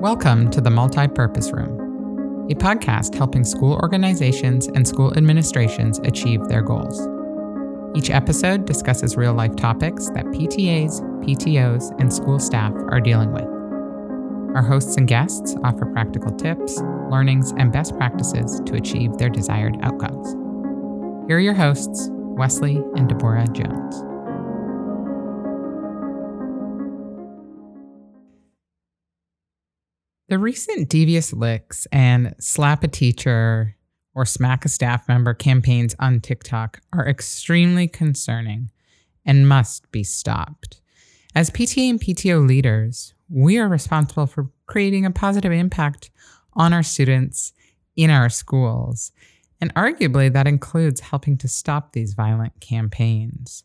Welcome to the Multi-Purpose Room, a podcast helping school organizations and school administrations achieve their goals. Each episode discusses real life topics that PTAs, PTOs, and school staff are dealing with. Our hosts and guests offer practical tips, learnings, and best practices to achieve their desired outcomes. Here are your hosts, Wesley and Deborah Jones. The recent Devious Licks and Slap a Teacher or Smack a Staff Member campaigns on TikTok are extremely concerning and must be stopped. As PTA and PTO leaders, we are responsible for creating a positive impact on our students in our schools. And arguably, that includes helping to stop these violent campaigns.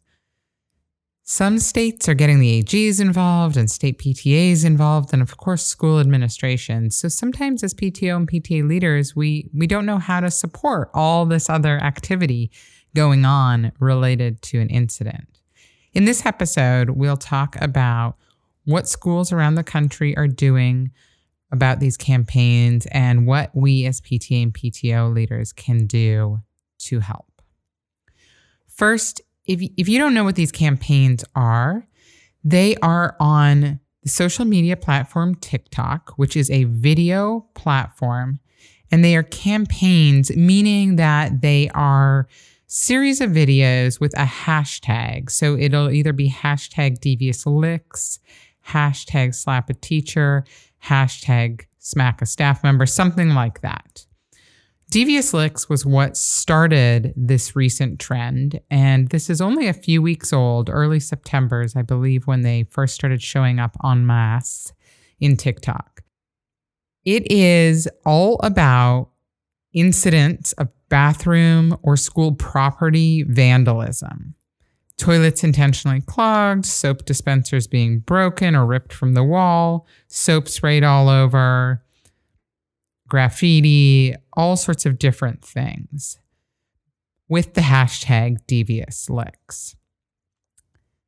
Some states are getting the AGs involved and state PTAs involved, and of course, school administration. So sometimes, as PTO and PTA leaders, we, we don't know how to support all this other activity going on related to an incident. In this episode, we'll talk about what schools around the country are doing about these campaigns and what we as PTA and PTO leaders can do to help. First, if, if you don't know what these campaigns are, they are on the social media platform TikTok, which is a video platform. And they are campaigns, meaning that they are series of videos with a hashtag. So it'll either be hashtag devious licks, hashtag slap a teacher, hashtag smack a staff member, something like that. Devious Licks was what started this recent trend, and this is only a few weeks old, early September's, I believe, when they first started showing up en masse in TikTok. It is all about incidents of bathroom or school property vandalism. Toilets intentionally clogged, soap dispensers being broken or ripped from the wall, soap sprayed all over, graffiti, all sorts of different things with the hashtag devious licks.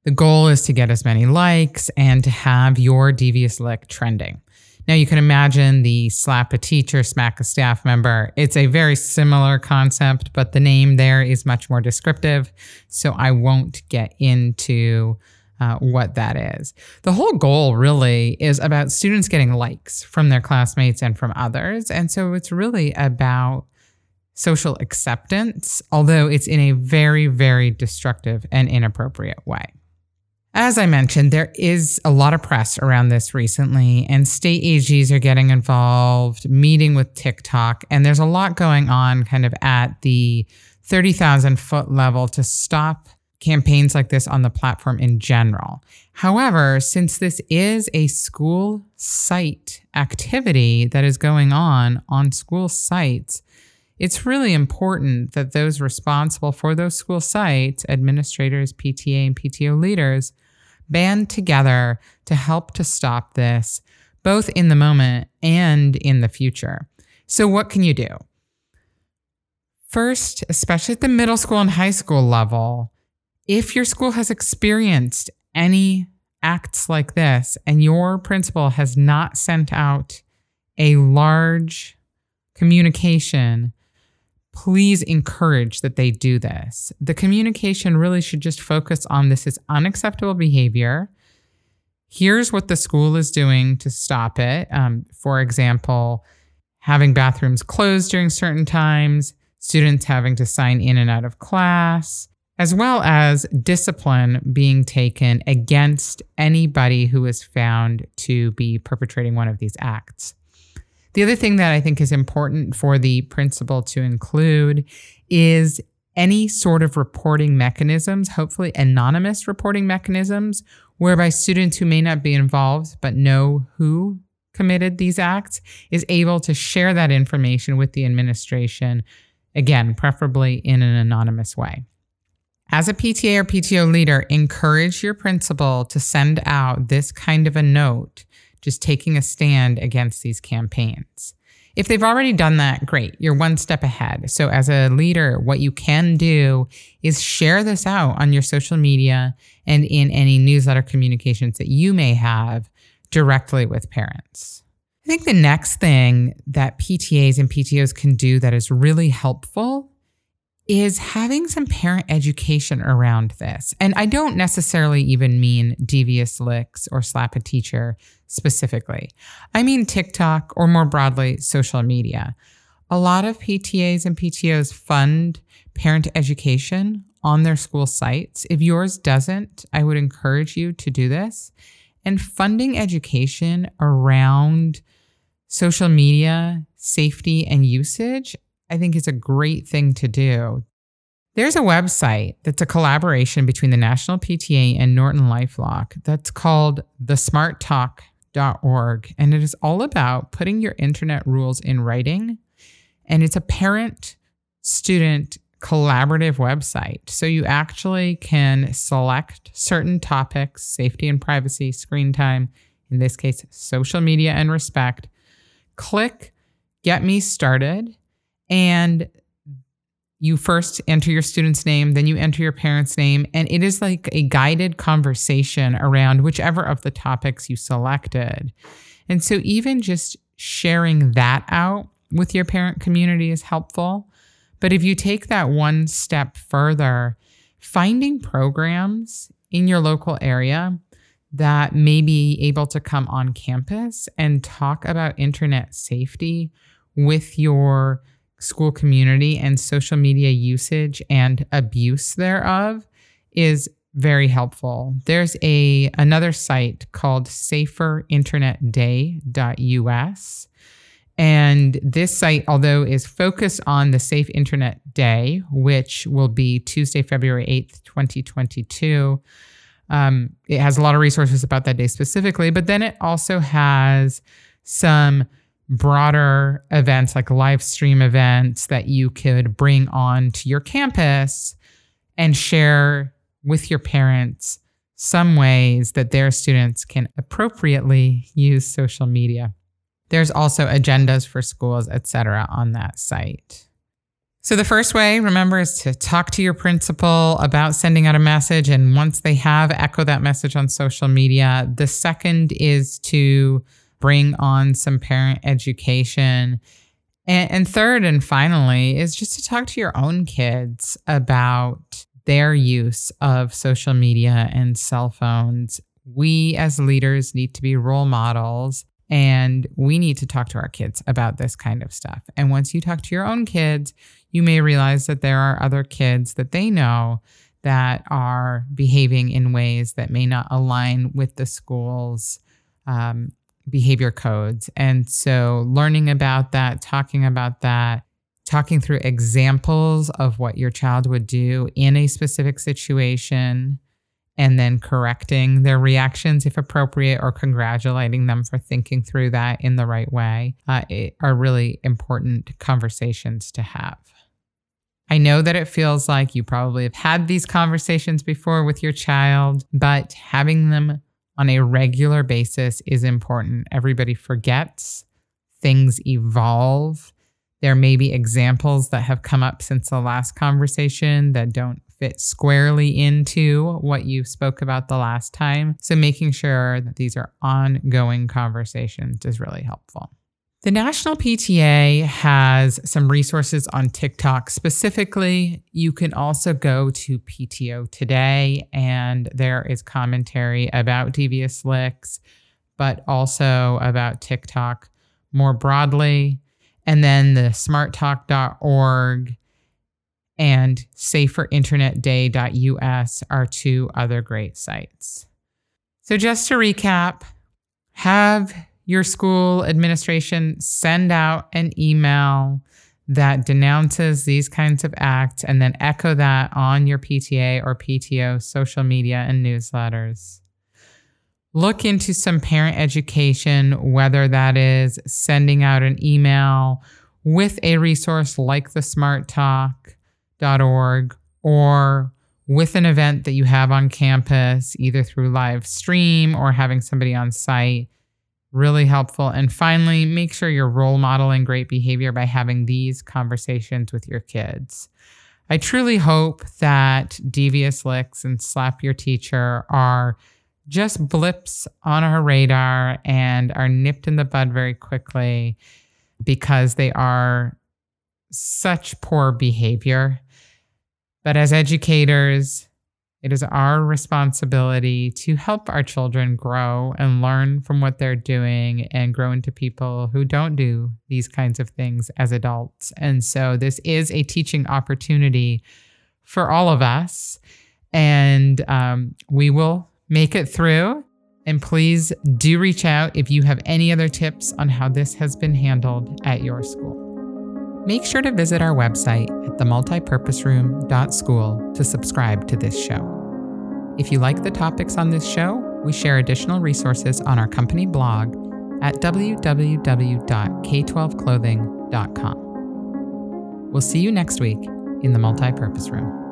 The goal is to get as many likes and to have your devious lick trending. Now you can imagine the slap a teacher, smack a staff member. It's a very similar concept, but the name there is much more descriptive. So I won't get into uh, what that is. The whole goal really is about students getting likes from their classmates and from others. And so it's really about social acceptance, although it's in a very, very destructive and inappropriate way. As I mentioned, there is a lot of press around this recently, and state AGs are getting involved, meeting with TikTok, and there's a lot going on kind of at the 30,000 foot level to stop campaigns like this on the platform in general. However, since this is a school site activity that is going on on school sites, it's really important that those responsible for those school sites, administrators, PTA, and PTO leaders, band together to help to stop this, both in the moment and in the future. So, what can you do? First, especially at the middle school and high school level, if your school has experienced any acts like this and your principal has not sent out a large communication, please encourage that they do this. The communication really should just focus on this is unacceptable behavior. Here's what the school is doing to stop it. Um, for example, having bathrooms closed during certain times, students having to sign in and out of class, as well as discipline being taken against anybody who is found to be perpetrating one of these acts. The other thing that I think is important for the principal to include is any sort of reporting mechanisms, hopefully anonymous reporting mechanisms, whereby students who may not be involved but know who committed these acts is able to share that information with the administration, again, preferably in an anonymous way. As a PTA or PTO leader, encourage your principal to send out this kind of a note, just taking a stand against these campaigns. If they've already done that, great, you're one step ahead. So, as a leader, what you can do is share this out on your social media and in any newsletter communications that you may have directly with parents. I think the next thing that PTAs and PTOs can do that is really helpful is having some parent education around this. And I don't necessarily even mean devious licks or slap a teacher specifically. I mean TikTok or more broadly, social media. A lot of PTAs and PTOs fund parent education on their school sites. If yours doesn't, I would encourage you to do this. And funding education around social media safety and usage, I think is a great thing to do. There's a website that's a collaboration between the National PTA and Norton Lifelock that's called thesmarttalk.org. And it is all about putting your internet rules in writing. And it's a parent student collaborative website. So you actually can select certain topics, safety and privacy, screen time, in this case, social media and respect. Click Get Me Started, and you first enter your student's name, then you enter your parent's name, and it is like a guided conversation around whichever of the topics you selected. And so, even just sharing that out with your parent community is helpful. But if you take that one step further, finding programs in your local area that may be able to come on campus and talk about internet safety with your school community and social media usage and abuse thereof is very helpful. There's a another site called saferinternetday.us and this site, although is focused on the Safe Internet Day, which will be Tuesday, February 8th, 2022, um, it has a lot of resources about that day specifically, but then it also has some broader events like live stream events that you could bring on to your campus and share with your parents some ways that their students can appropriately use social media. There's also agendas for schools, etc., on that site. So, the first way, remember, is to talk to your principal about sending out a message. And once they have, echo that message on social media. The second is to bring on some parent education. And, and third and finally is just to talk to your own kids about their use of social media and cell phones. We as leaders need to be role models and we need to talk to our kids about this kind of stuff. And once you talk to your own kids, you may realize that there are other kids that they know that are behaving in ways that may not align with the school's um, behavior codes. And so, learning about that, talking about that, talking through examples of what your child would do in a specific situation and then correcting their reactions if appropriate or congratulating them for thinking through that in the right way uh, are really important conversations to have. I know that it feels like you probably have had these conversations before with your child, but having them on a regular basis is important. Everybody forgets, things evolve. There may be examples that have come up since the last conversation that don't fit squarely into what you spoke about the last time. So making sure that these are ongoing conversations is really helpful. The National PTA has some resources on TikTok. Specifically, you can also go to PTO Today, and there is commentary about devious licks, but also about TikTok more broadly. And then the smarttalk.org and saferinternetday.us are two other great sites. So, just to recap, have your school administration send out an email that denounces these kinds of acts and then echo that on your PTA or PTO social media and newsletters. Look into some parent education, whether that is sending out an email with a resource like the Smart Talk org or with an event that you have on campus, either through live stream or having somebody on site. Really helpful. And finally, make sure you're role modeling great behavior by having these conversations with your kids. I truly hope that devious licks and slap your teacher are just blips on our radar and are nipped in the bud very quickly because they are such poor behavior. But as educators, it is our responsibility to help our children grow and learn from what they're doing and grow into people who don't do these kinds of things as adults. And so this is a teaching opportunity for all of us. And um, we will make it through. And please do reach out if you have any other tips on how this has been handled at your school. Make sure to visit our website at themultipurposeroom.school to subscribe to this show. If you like the topics on this show, we share additional resources on our company blog at www.k12clothing.com. We'll see you next week in the Multipurpose Room.